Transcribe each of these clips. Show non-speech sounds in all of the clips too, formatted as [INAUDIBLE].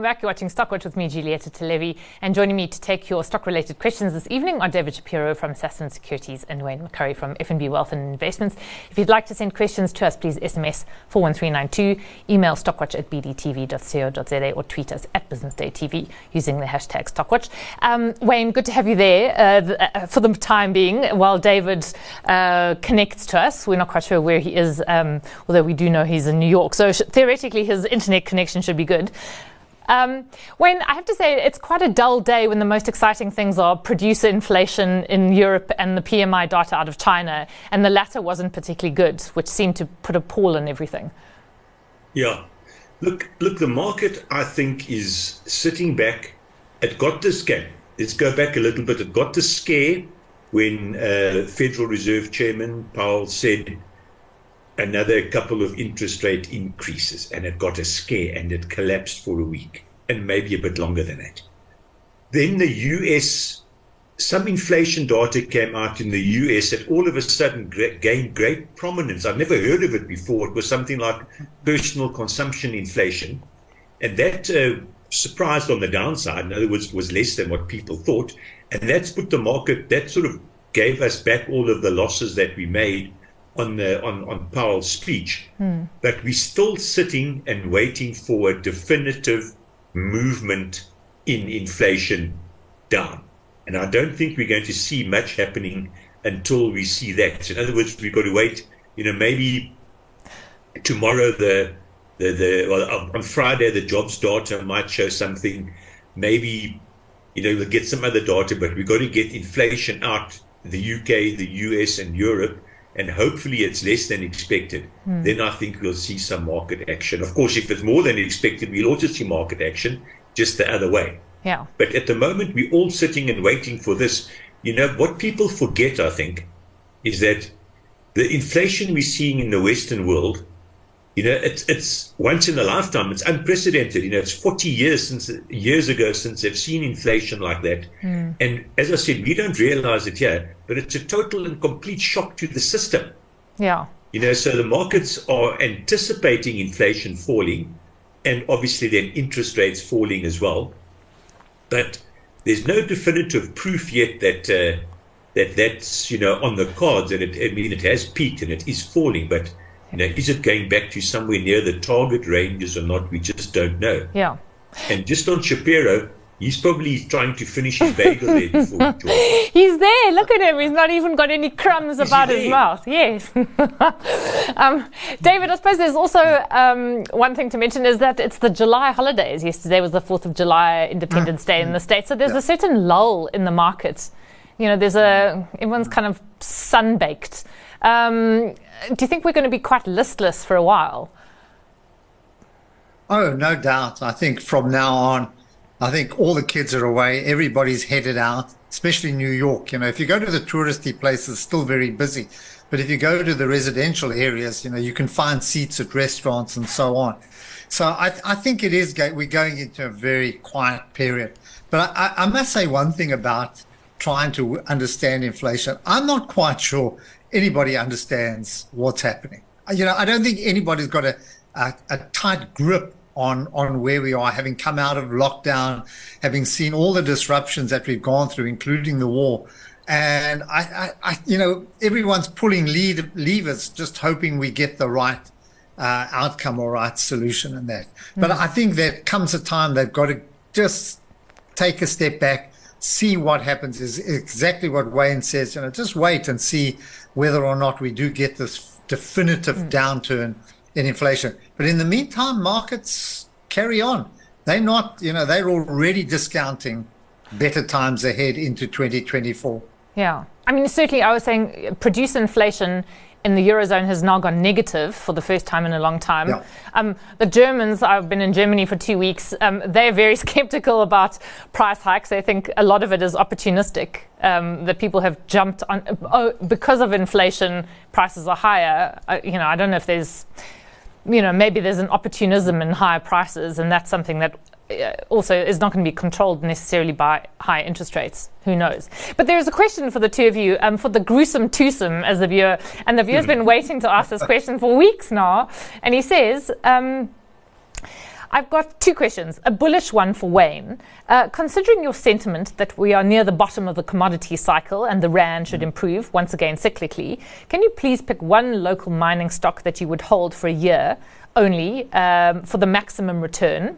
welcome back. You're watching Stockwatch with me, Julieta Televi, and joining me to take your stock-related questions this evening are David Shapiro from Sasfin Securities and Wayne McCurrie from FNB Wealth and Investments. If you'd like to send questions to us, please SMS 41392, email stockwatch at bdtv.co.za or tweet us at businessdaytv using the hashtag Stockwatch. Um, Wayne, good to have you there uh, uh, for the time being while David uh, connects to us. We're not quite sure where he is, um, although we do know he's in New York. So sh- theoretically, his internet connection should be good. Um, I have to say, it's quite a dull day when the most exciting things are producer inflation in Europe and the PMI data out of China, and the latter wasn't particularly good, which seemed to put a pall on everything. Yeah. Look, look, the market, I think, is sitting back. It got the scare. Let's go back a little bit. It got the scare when uh, Federal Reserve Chairman Powell said another couple of interest rate increases and it got a scare and it collapsed for a week and maybe a bit longer than that. Then the US, some inflation data came out in the US that all of a sudden gained great prominence. I've never heard of it before. It was something like personal consumption inflation. And that uh, surprised on the downside. In other words, was less than what people thought. And that's put the market, that sort of gave us back all of the losses that we made on the on, on Powell's speech, mm. but we're still sitting and waiting for a definitive movement in inflation down. And I don't think we're going to see much happening until we see that. In other words, we've got to wait, you know, maybe tomorrow the the, the well, on Friday the jobs data might show something. Maybe you know we'll get some other data, but we've got to get inflation out the UK, the US, and Europe and hopefully it's less than expected, mm. then I think we'll see some market action. Of course, if it's more than expected, we'll also see market action just the other way. Yeah. But at the moment, we're all sitting and waiting for this. You know, what people forget, I think, is that the inflation we're seeing in the Western world you know, it's it's once in a lifetime. It's unprecedented. You know, it's 40 years since years ago since they've seen inflation like that. Mm. And as I said, we don't realize it here, but it's a total and complete shock to the system. Yeah. You know, so the markets are anticipating inflation falling, and obviously then interest rates falling as well. But there's no definitive proof yet that uh, that that's you know on the cards. And it, I mean, it has peaked and it is falling, but you know, is it going back to somewhere near the target ranges or not? We just don't know. Yeah. And just on Shapiro, he's probably trying to finish his bagel there before [LAUGHS] He's there. Look at him. He's not even got any crumbs is about his mouth. Yes. [LAUGHS] um, David, I suppose there's also um, one thing to mention is that it's the July holidays. Yesterday was the 4th of July, Independence Day in the States. So there's yeah. a certain lull in the markets. You know, there's a, everyone's kind of sunbaked. Um, do you think we're going to be quite listless for a while? Oh, no doubt. I think from now on, I think all the kids are away. Everybody's headed out, especially New York. You know, if you go to the touristy places, still very busy. But if you go to the residential areas, you know, you can find seats at restaurants and so on. So I, I think it is, we're going into a very quiet period. But I, I must say one thing about trying to understand inflation. I'm not quite sure anybody understands what's happening. Uh, you know, I don't think anybody's got a, a, a tight grip on on where we are, having come out of lockdown, having seen all the disruptions that we've gone through, including the war. And I, I, I you know, everyone's pulling lead, levers, just hoping we get the right uh, outcome or right solution in that. Mm-hmm. But I think there comes a time they've got to just take a step back, see what happens. Is exactly what Wayne says. You know, just wait and see whether or not we do get this definitive mm. downturn in inflation. But in the meantime, markets carry on. They're not, you know, they're already discounting better times ahead into 2024. Yeah. I mean, certainly, I was saying produce inflation in the eurozone has now gone negative for the first time in a long time. Yeah. Um, the Germans, I've been in Germany for two weeks. Um, they're very [LAUGHS] skeptical about price hikes. They think a lot of it is opportunistic. Um, that people have jumped on oh, because of inflation. Prices are higher. Uh, you know, I don't know if there's you know, maybe there's an opportunism in higher prices, and that's something that also is not going to be controlled necessarily by high interest rates. Who knows? But there is a question for the two of you, um, for the gruesome twosome as the viewer, and the viewer's been waiting to ask this question for weeks now, and he says. Um, I've got two questions. A bullish one for Wayne. Uh, considering your sentiment that we are near the bottom of the commodity cycle and the RAND should improve, once again cyclically, can you please pick one local mining stock that you would hold for a year only um, for the maximum return?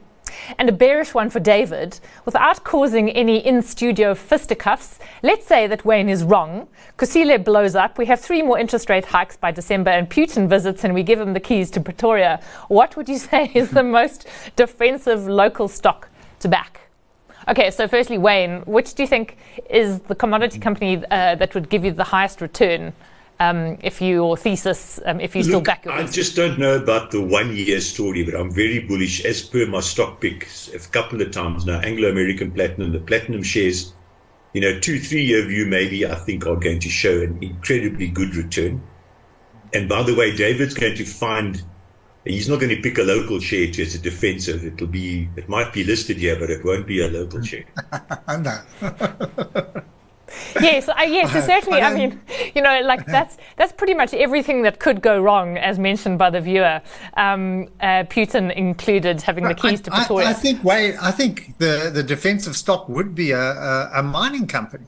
And a bearish one for David, without causing any in studio fisticuffs. Let's say that Wayne is wrong. Kusile blows up. We have three more interest rate hikes by December, and Putin visits and we give him the keys to Pretoria. What would you [LAUGHS] say is the most defensive local stock to back? Okay, so firstly, Wayne, which do you think is the commodity company uh, that would give you the highest return um, if your thesis, um, if you still back your I just don't know about the one year story, but I'm very bullish as per my stock picks a couple of times now. Anglo American Platinum, the platinum shares, you know, two, three year view maybe, I think are going to show an incredibly good return. And by the way, David's going to find he's not going to pick a local share to as a defensive. It'll be, it might be listed here, but it won't be a local share. [LAUGHS] no. [LAUGHS] [LAUGHS] yes, uh, yes, [LAUGHS] certainly. I mean, [LAUGHS] you know, like that's that's pretty much everything that could go wrong, as mentioned by the viewer, um, uh, Putin included, having the keys I, to Pretoria. I, I think, Wayne, I think the the defensive stock would be a, a, a, mining company.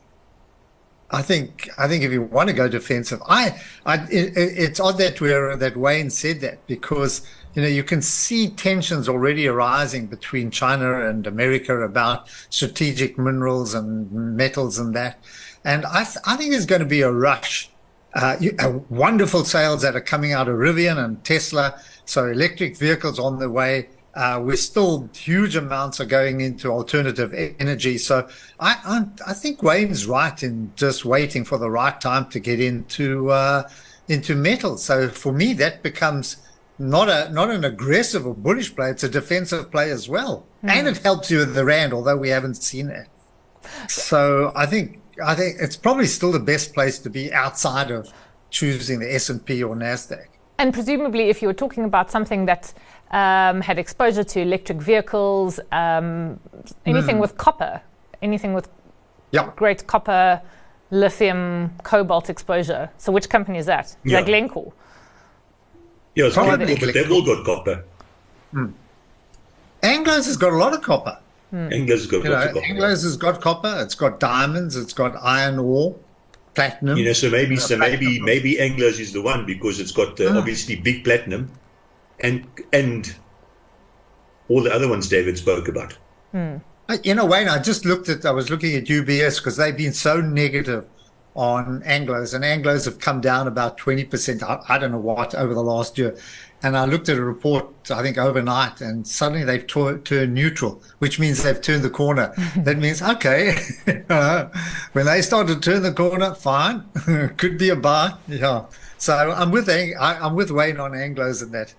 I think I think if you want to go defensive, I, I it, it's odd that we're that Wayne said that because you know, you can see tensions already arising between China and America about strategic minerals and metals and that. And I, th- I think there's going to be a rush. Uh, you, uh, wonderful sales that are coming out of Rivian and Tesla. So electric vehicles on the way. Uh, we're still huge amounts are going into alternative energy. So I, I, I think Wayne's right in just waiting for the right time to get into uh, into metal. So for me, that becomes not a not an aggressive or bullish play. It's a defensive play as well, mm. and it helps you with the rand, although we haven't seen it. So I think I think it's probably still the best place to be outside of choosing the S and P or Nasdaq. And presumably, if you were talking about something that um, had exposure to electric vehicles, um, anything mm. with copper, anything with yep. great copper, lithium, cobalt exposure. So, which company is that? Is yeah. that Glencore? Yeah, it's Probably but they've all got copper. Hmm. Anglo's has got a lot of copper. Hmm. Anglo's got you know, copper. Anglo's has got copper. It's got diamonds. It's got iron ore, platinum. You know, so maybe, so maybe, maybe Anglo's is the one because it's got uh, hmm. obviously big platinum, and and all the other ones David spoke about. Hmm. You know, Wayne, I just looked at. I was looking at UBS because they've been so negative on Anglos, and Anglos have come down about 20%. I, I, don't know what over the last year. And I looked at a report, I think overnight, and suddenly they've t- turned neutral, which means they've turned the corner. [LAUGHS] that means, okay, [LAUGHS] when they start to turn the corner, fine, [LAUGHS] could be a buy. Yeah. So I'm with I, am with Wayne on Anglos and that.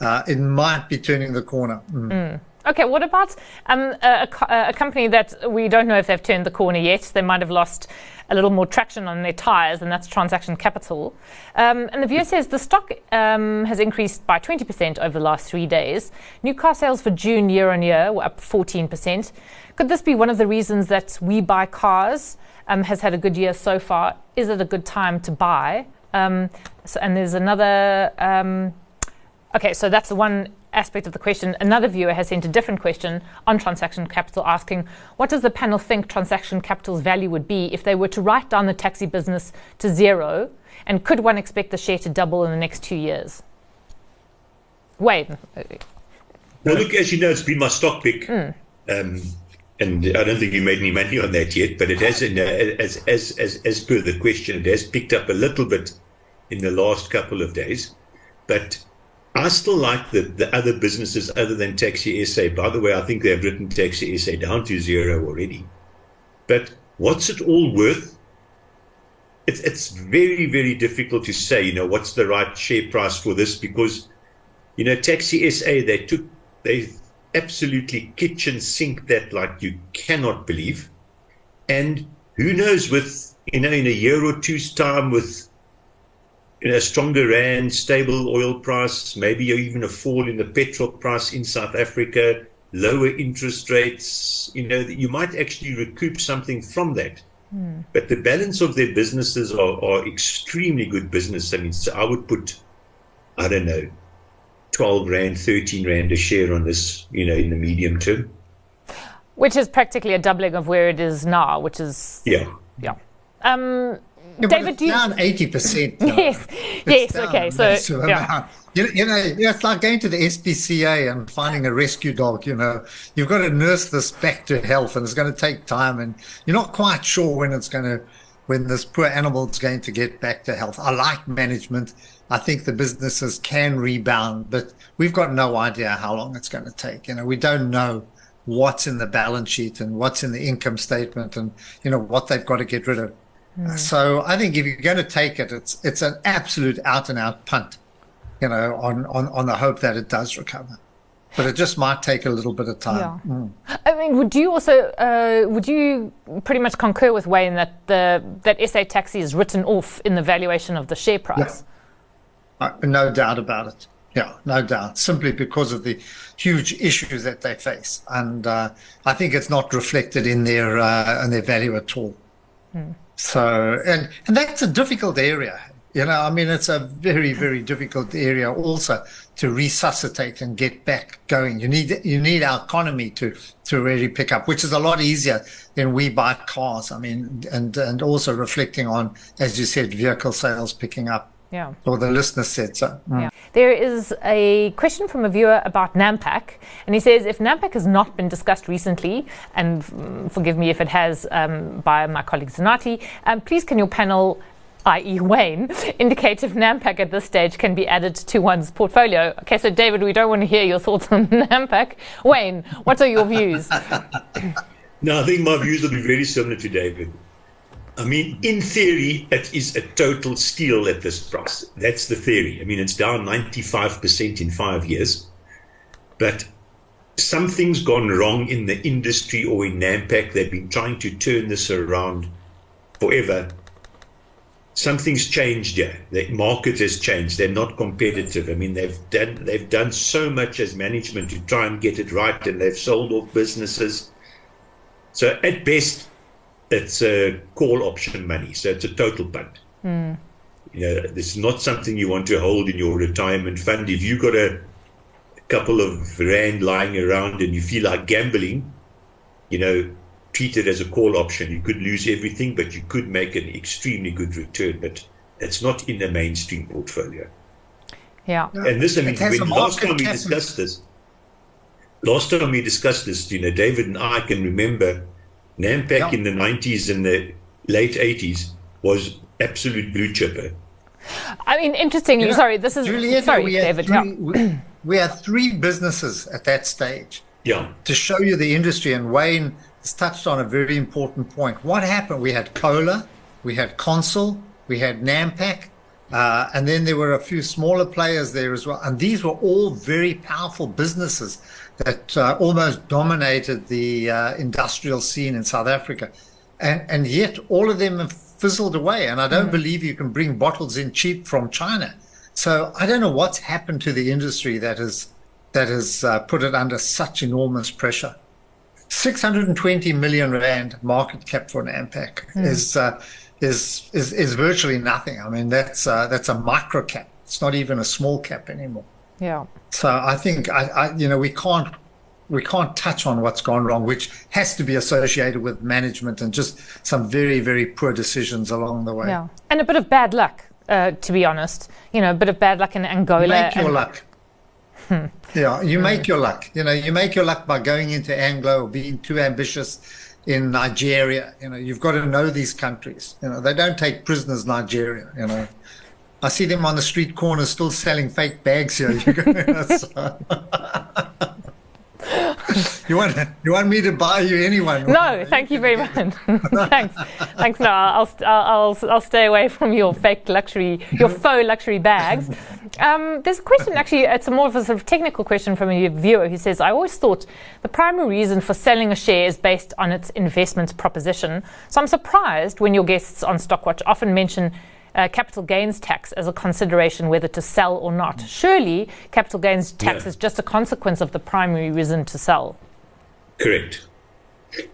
Uh, it might be turning the corner. Mm. Mm. Okay, what about um, a, a, a, company that we don't know if they've turned the corner yet? They might have lost a little more traction on their tires, and that's Transaction Capital. Um, and the viewer says the stock um, has increased by 20% over the last three days. New car sales for June year on year were up 14%. Could this be one of the reasons that We Buy Cars um, has had a good year so far? Is it a good time to buy? Um, so, and there's another. Okay, so that's the one aspect of the question, another viewer has sent a different question on transaction capital asking, what does the panel think transaction capital's value would be if they were to write down the taxi business to zero? And could one expect the share to double in the next two years? Wait. Well, look, as you know, it's been my stock pick. Mm. Um, and I don't think you made any money on that yet, but it has, in, uh, as, as, as, as per the question, it has picked up a little bit in the last couple of days. But I still like the, the other businesses other than Taxi SA. By the way, I think they've written Taxi SA down to zero already. But what's it all worth? It's, it's very, very difficult to say, you know, what's the right share price for this because, you know, Taxi SA, they took, they absolutely kitchen sink that like you cannot believe. And who knows with, you know, in a year or two's time with you know, a stronger rand, stable oil price, maybe even a fall in the petrol price in South Africa, lower interest rates, you know, you might actually recoup something from that. Mm. But the balance of their businesses are, are extremely good business. I mean, so I would put, I don't know, 12 Rand, 13 Rand a share on this, you know, in the medium term. Which is practically a doubling of where it is now, which is. Yeah. Yeah. Um, Yeah, David, do down eighty percent. Yes, yes, okay, so. Yeah. You, you know, it's like going to the SPCA and finding a rescue dog. You know, you've got to nurse this back to health, and it's going to take time, and you're not quite sure when it's going to, when this poor animal is going to get back to health. I like management. I think the businesses can rebound, but we've got no idea how long it's going to take. You know, we don't know what's in the balance sheet and what's in the income statement, and you know what they've got to get rid of. So I think if you're going to take it, it's it's an absolute out and out punt, you know, on, on, on the hope that it does recover. But it just might take a little bit of time. Yeah. I mean, would you also uh, would you pretty much concur with Wayne that the that SA Taxi is written off in the valuation of the share price? Uh, no doubt about it. Yeah, no doubt. Simply because of the huge issues that they face, and uh, I think it's not reflected in their uh, in their value at all. So, and and that's a difficult area. You know, I mean, it's a very very difficult area also to resuscitate and get back going. You need you need our economy to to really pick up, which is a lot easier than we buy cars. I mean, and and also reflecting on, as you said, vehicle sales picking up. Yeah. Or the listener said so. Yeah. There is a question from a viewer about Nampak, and he says if Nampak has not been discussed recently, and mm, forgive me if it has um, by my colleague Zanati, um, please can your panel, i.e., Wayne, [LAUGHS] indicate if Nampak at this stage can be added to one's portfolio? Okay, so David, we don't want to hear your thoughts on [LAUGHS] Nampak. Wayne, what are your views? [LAUGHS] No, I think my views will be very similar to David. I mean, in theory, it is a total steal at this price. That's the theory. I mean, it's down 95% in five years. But something's gone wrong in the industry or in Nampak. They've been trying to turn this around forever. Something's changed here. The market has changed. They're not competitive. I mean, they've done they've done so much as management to try and get it right, and they've sold off businesses. So at best, it's a call option money. So it's a total punt. You know, it's not something you want to hold in your retirement fund. If you've got a, couple of rand lying around and you feel like gambling, you know, treat it as a call option. You could lose everything, but you could make an extremely good return. But it's not in the mainstream portfolio. Yeah. And this, I mean, when last time we discussed this, last time we discussed this, you know, David and I can remember Nampak Yeah. in the 90s and the late 80s was absolute blue chipper. I mean, interestingly, Yeah. sorry, this is. Julieta, sorry, we had David. three, yeah. we, we had three businesses at that stage Yeah, to show you the industry. And Wayne has touched on a very important point. What happened? We had Cola, we had Consol, we had Nampak, uh, and then there were a few smaller players there as well. And these were all very powerful businesses that uh, almost dominated the uh, industrial scene in South Africa. And, and yet all of them have fizzled away. And I don't believe you can bring bottles in cheap from China. So I don't know what's happened to the industry that has that has uh, put it under such enormous pressure. 620 million rand market cap for Nampak is, uh, is is is virtually nothing. I mean that's uh, that's a micro cap. It's not even a small cap anymore. Yeah. So I think I, I you know we can't we can't touch on what's gone wrong, which has to be associated with management and just some very very poor decisions along the way. Yeah, and a bit of bad luck, uh, to be honest. You know, a bit of bad luck in Angola. make your and- luck. Yeah, you make your luck. You know, you make your luck by going into Angola or being too ambitious in Nigeria. You know, you've got to know these countries. You know, they don't take prisoners Nigeria. You know, I see them on the street corners still selling fake bags here. You, go, [LAUGHS] so- you want you want me to buy you anyone? No, thank you very much. [LAUGHS] Thanks. Thanks. No, I'll, st- I'll, I'll, I'll stay away from your fake luxury, your [LAUGHS] faux luxury bags. Um, there's a question, actually, it's a more of a sort of technical question from a viewer who says, I always thought the primary reason for selling a share is based on its investment proposition. So I'm surprised when your guests on Stockwatch often mention uh, capital gains tax as a consideration whether to sell or not. Surely capital gains tax Yeah. is just a consequence of the primary reason to sell. correct.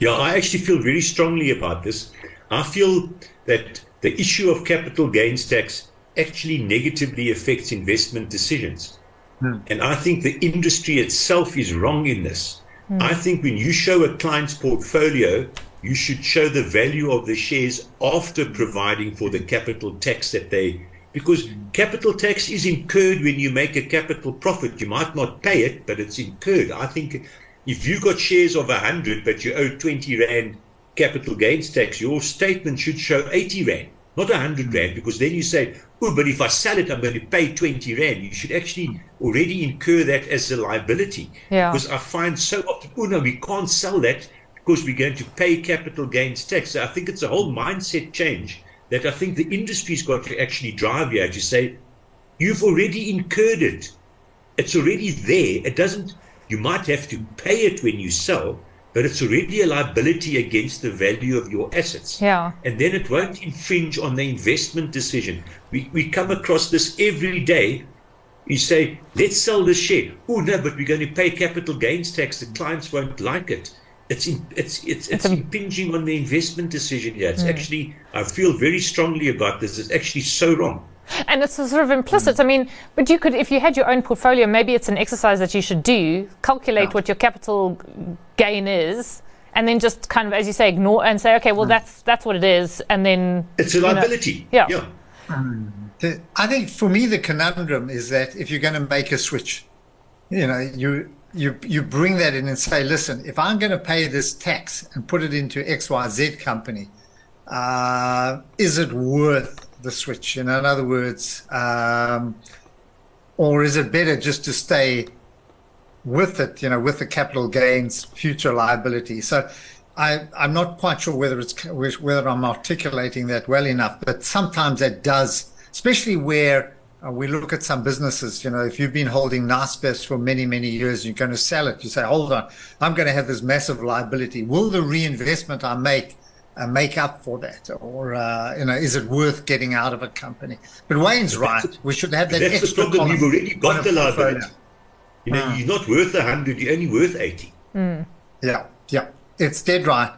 Yeah, I actually feel very strongly about this. I feel that the issue of capital gains tax actually negatively affects investment decisions. Mm. And I think the industry itself is wrong in this. Mm. I think when you show a client's portfolio, you should show the value of the shares after providing for the capital tax that they because capital tax is incurred when you make a capital profit. You might not pay it, but it's incurred. I think if you got shares of 100 but you owe 20 rand capital gains tax, your statement should show 80 rand, not 100 rand, because then you say, oh, but if I sell it, I'm going to pay 20 rand. You should actually already incur that as a liability. Yeah. Because I find so often, oh, no, we can't sell that because we're going to pay capital gains tax. So I think it's a whole mindset change that I think the industry's got to actually drive here to say, you've already incurred it. It's already there. It doesn't, you might have to pay it when you sell, but it's already a liability against the value of your assets. Yeah. And then it won't infringe on the investment decision. We, we come across this every day. You say, let's sell the share. Oh, no, but we're going to pay capital gains tax. The clients won't like it it's in, it's it's it's, it's impinging on the investment decision here. It's mm. actually I feel very strongly about this. It's actually so wrong. And it's a sort of implicit. Mm. I mean, but you could, if you had your own portfolio, maybe it's an exercise that you should do. Calculate yeah. what your capital gain is, and then just kind of, as you say, ignore and say, okay, well, mm. that's that's what it is, and then it's a liability. Know, yeah. yeah. Hmm. The, I think for me the conundrum is that if you're going to make a switch, you know, you you you bring that in and say, listen, if I'm going to pay this tax and put it into XYZ company, uh, is it worth the switch? in other words, um, or is it better just to stay with it, you know, with the capital gains future liability? So I, I'm not quite sure whether it's whether I'm articulating that well enough, but sometimes that does, especially where uh, we look at some businesses, you know, if you've been holding Naspers for many, many years, you're going to sell it. You say, hold on, I'm going to have this massive liability. Will the reinvestment I make uh, make up for that? Or, uh, you know, is it worth getting out of a company? But Wayne's right. We should have that That's extra the problem. You've already got the liability. You know, mm. you're not worth 100, you're only worth 80. Mm. Yeah, yeah. It's dead right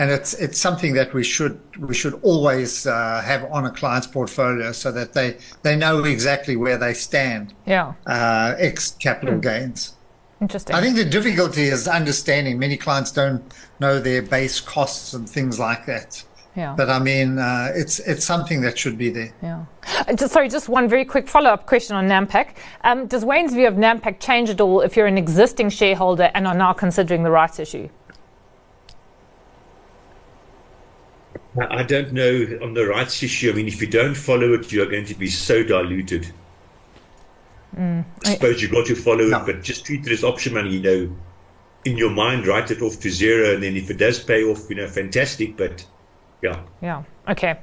and it's it's something that we should we should always uh, have on a client's portfolio so that they they know exactly where they stand. Yeah. Uh, ex capital mm. gains. Interesting. I think the difficulty is understanding. Many clients don't know their base costs and things like that. Yeah. But I mean, uh, it's it's something that should be there. Yeah. Uh, just, sorry, just one very quick follow up question on Nampak. Um, does Wayne's view of Nampak change at all if you're an existing shareholder and are now considering the rights issue? I don't know on the rights issue. I mean, if you don't follow it, you're going to be so diluted. Mm. I suppose you've got to follow no. it, but just treat it as option money. You know, in your mind, write it off to zero, and then if it does pay off, you know, fantastic. But yeah. Yeah. Okay.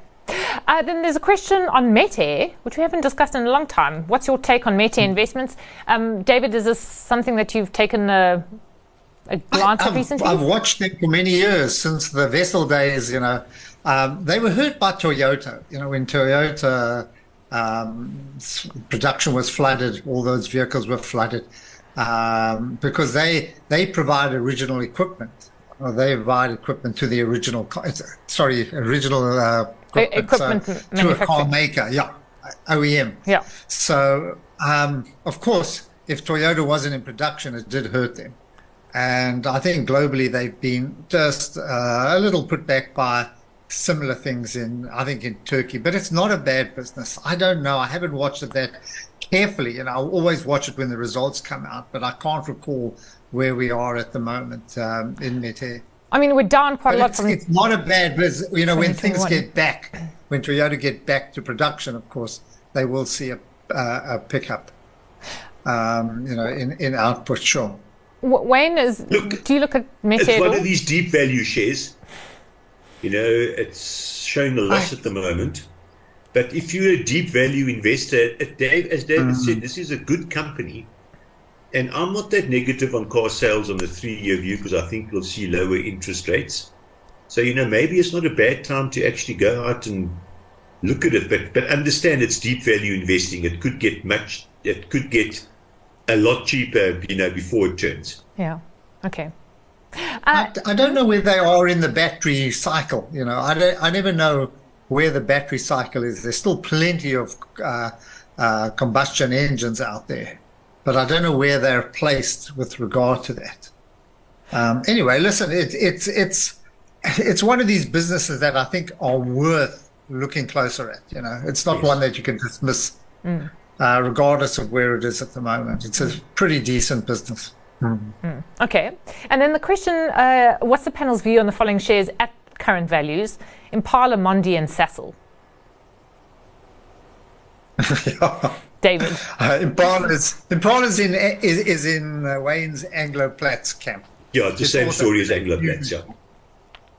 Uh, then there's a question on Metair, which we haven't discussed in a long time. What's your take on Metair mm. investments? Um, David, is this something that you've taken a, a glance at recently? I've watched them for many years since the vessel days. You know, um, they were hurt by Toyota. You know, when Toyota um, production was flooded, all those vehicles were flooded um, because they they provide original equipment. Or they provide equipment to the original, sorry, original uh, equipment, equipment so, to a car maker, yeah, OEM. Yeah. So um, of course, if Toyota wasn't in production, it did hurt them. And I think globally they've been just uh, a little put back by similar things in I think in Turkey, but it's not a bad business. I don't know. I haven't watched it that carefully, and I'll always watch it when the results come out, but I can't recall where we are at the moment um, in Metair. I mean, we're down quite but a lot it's, from. It's not a bad business. You know, when things get back, when Toyota get back to production, of course, they will see a, uh, a pickup. Um, you know, in, in output, sure. Wayne is. Look, do you look at Metair? It's one of these deep value shares you know, it's showing a loss at the moment. But if you're a deep value investor, Dave, as David mm. said, this is a good company. And I'm not that negative on car sales on the three year view because I think we'll see lower interest rates. So, you know, maybe it's not a bad time to actually go out and look at it, but, but understand it's deep value investing. It could get much, it could get a lot cheaper, you know, before it turns. Yeah. Okay. Uh, I, I, don't know where they are in the battery cycle. You know, I, don't, I never know where the battery cycle is. There's still plenty of uh, uh, combustion engines out there. but I don't know where they're placed with regard to that. Um, anyway, listen, it, it's it's it's one of these businesses that I think are worth looking closer at. You know, it's not Yes. one that you can dismiss, uh, regardless of where it is at the moment. It's a pretty decent business. Okay. And then the question uh, what's the panel's view on the following shares at current values Impala, Mondi, and Sasol? [LAUGHS] David. Uh, Impala's Impala's in is, is in uh, Wayne's Anglo Plats camp. Yeah, the It's same story as Anglo Plats. Yeah.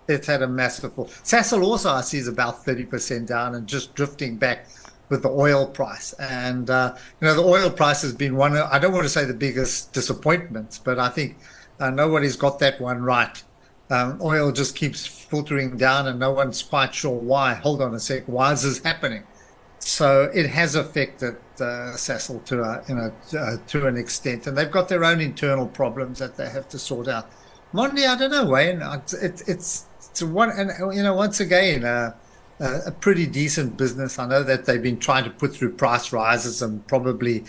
It's had a massive fall. Sasol also I see is about thirty percent down and just drifting back with the oil price. And uh, you know the oil price has been one. I don't want to say the biggest disappointments, but I think uh, nobody's got that one right. Um, oil just keeps filtering down, and no one's quite sure why. Hold on a sec. Why is this happening? So it has affected uh, to a, you know uh, to an extent, and they've got their own internal problems that they have to sort out. Mondi, I don't know, Wayne. It's it's it's, it's one, and you know, once again, a pretty decent business. I know that they've been trying to put through price rises and probably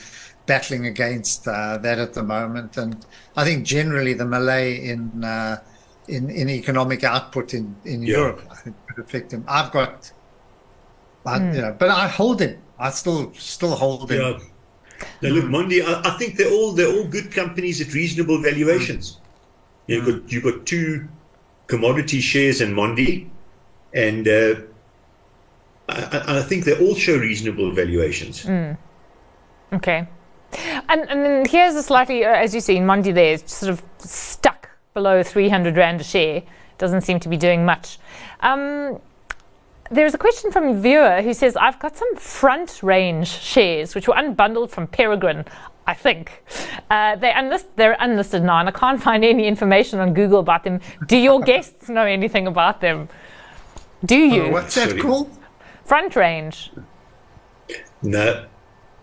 battling against uh, that at the moment. And I think generally the Malay in uh, in in economic output in in Yeah. Europe, I think could affect him. I've got, I, you know, but I hold him. I still still hold him. Yeah. Now look, Mondi, I, I think they're all they're all good companies at reasonable valuations. You've got you've got two commodity shares in Mondi, and uh, I, I- I think they all show reasonable valuations. Okay. And, and then here's a slightly, uh, as you see, Mondi there is sort of stuck below 300 Rand a share. Doesn't seem to be doing much. Um, there's a question from a viewer who says, I've got some front range shares which were unbundled from Peregrine, I think. Uh, they unlist, they're unlisted now, and I can't [LAUGHS] find any information on Google about them. Do your [LAUGHS] guests know anything about them? Do you? Uh, What's that Sorry. called? Front range. No,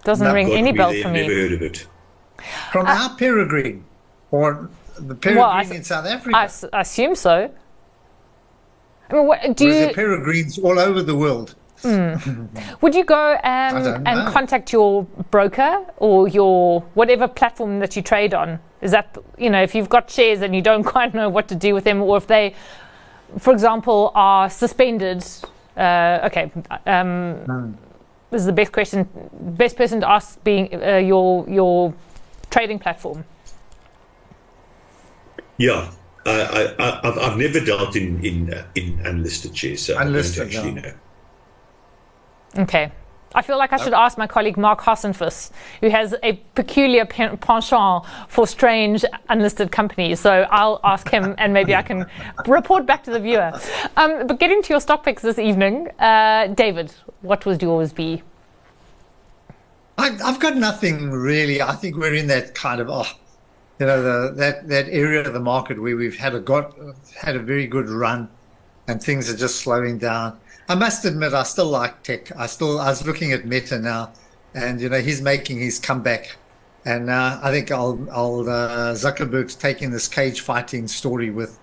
Doesn't ring got any me bells there, for never heard of it. From our peregrine, or the peregrine Well, I- in South Africa. I, s- I assume so. I mean, what, do you, there are peregrines all over the world. [LAUGHS] would you go um, don't and contact your broker or your whatever platform that you trade on? Is that, you know, if you've got shares and you don't [LAUGHS] quite know what to do with them, or if they, for example, are suspended? Uh, okay, um, this is the best question. Best person to ask being uh, your your trading platform. Yeah, I, I, I, I've, I've never dealt in in uh, in unlisted shares, so Unlisted, I don't actually yeah. know. Okay. I feel like I should ask my colleague Marc Hasenfuss, who has a peculiar penchant for strange unlisted companies. So I'll ask him and maybe I can [LAUGHS] report back to the viewer. Um, but getting to your stock picks this evening, uh, David, what would yours be? I, I've got nothing really. I think we're in that kind of, oh, you know, the, that that area of the market where we've had a got had a very good run, and things are just slowing down. I must admit, I still like tech. I still I was looking at Meta now, and you know he's making his comeback, and uh, I think I'll I'll uh, Zuckerberg's taking this cage fighting story with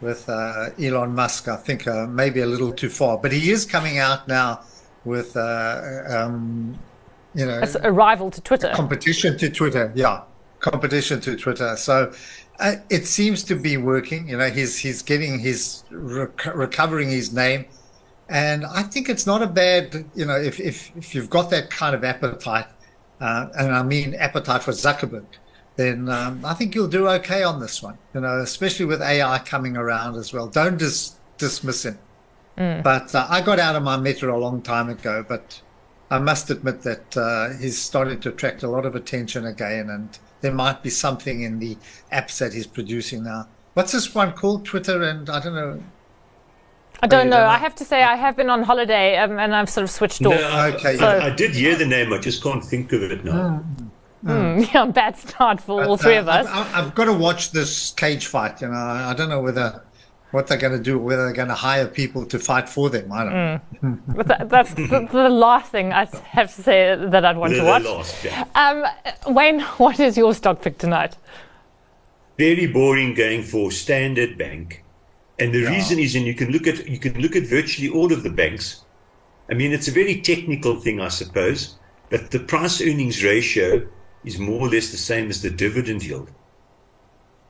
with uh, Elon Musk. I think uh, maybe a little too far, but he is coming out now with uh, um, you know a rival to Twitter. competition to Twitter. Yeah, competition to Twitter. So uh, it seems to be working. You know, he's he's getting his rec- recovering his name, and I think it's not a bad. You know, if if if you've got that kind of appetite, uh, and I mean appetite for Zuckerberg. Then um, I think you'll do okay on this one, you know, especially with AI coming around as well. Don't dis- dismiss him. But uh, I got out of my Meta a long time ago, but I must admit that uh, he's starting to attract a lot of attention again, and there might be something in the apps that he's producing now. What's this one called? Twitter, and I don't know. I don't know. I have to say, I have been on holiday um, and I've sort of switched off. I, Okay. I, I did hear the name. I just can't think of it now. Mm, [LAUGHS] yeah, bad start for all three Uh, of us. I've, I've got to watch this cage fight. You know, I don't know whether what they're going to do, whether they're going to hire people to fight for them. I don't know. [LAUGHS] But that, that's the, the last thing I have to say that I'd want The, to watch. last, yeah. Um, Wayne, [LAUGHS] what is your stock pick tonight? very boring going for Standard Bank, and the Yeah. reason is, and you can look at you can look at virtually all of the banks. I mean, it's a very technical thing, I suppose, but the price earnings ratio is more or less the same as the dividend yield.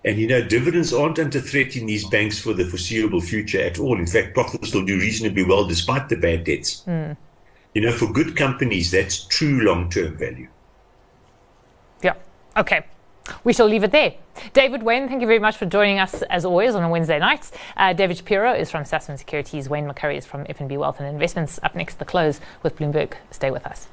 And you know, dividends aren't under threat in these banks for the foreseeable future at all. In fact, profits will do reasonably well despite the bad debts. Mm. You know, for good companies, that's true long term value. Yeah. Okay. We shall leave it there. David Wayne, thank you very much for joining us as always on a Wednesday night. Uh, David Shapiro is from Sasfin Securities. Wayne McCurrie is from FNB Wealth and Investments. Up next, the close with Bloomberg. Stay with us.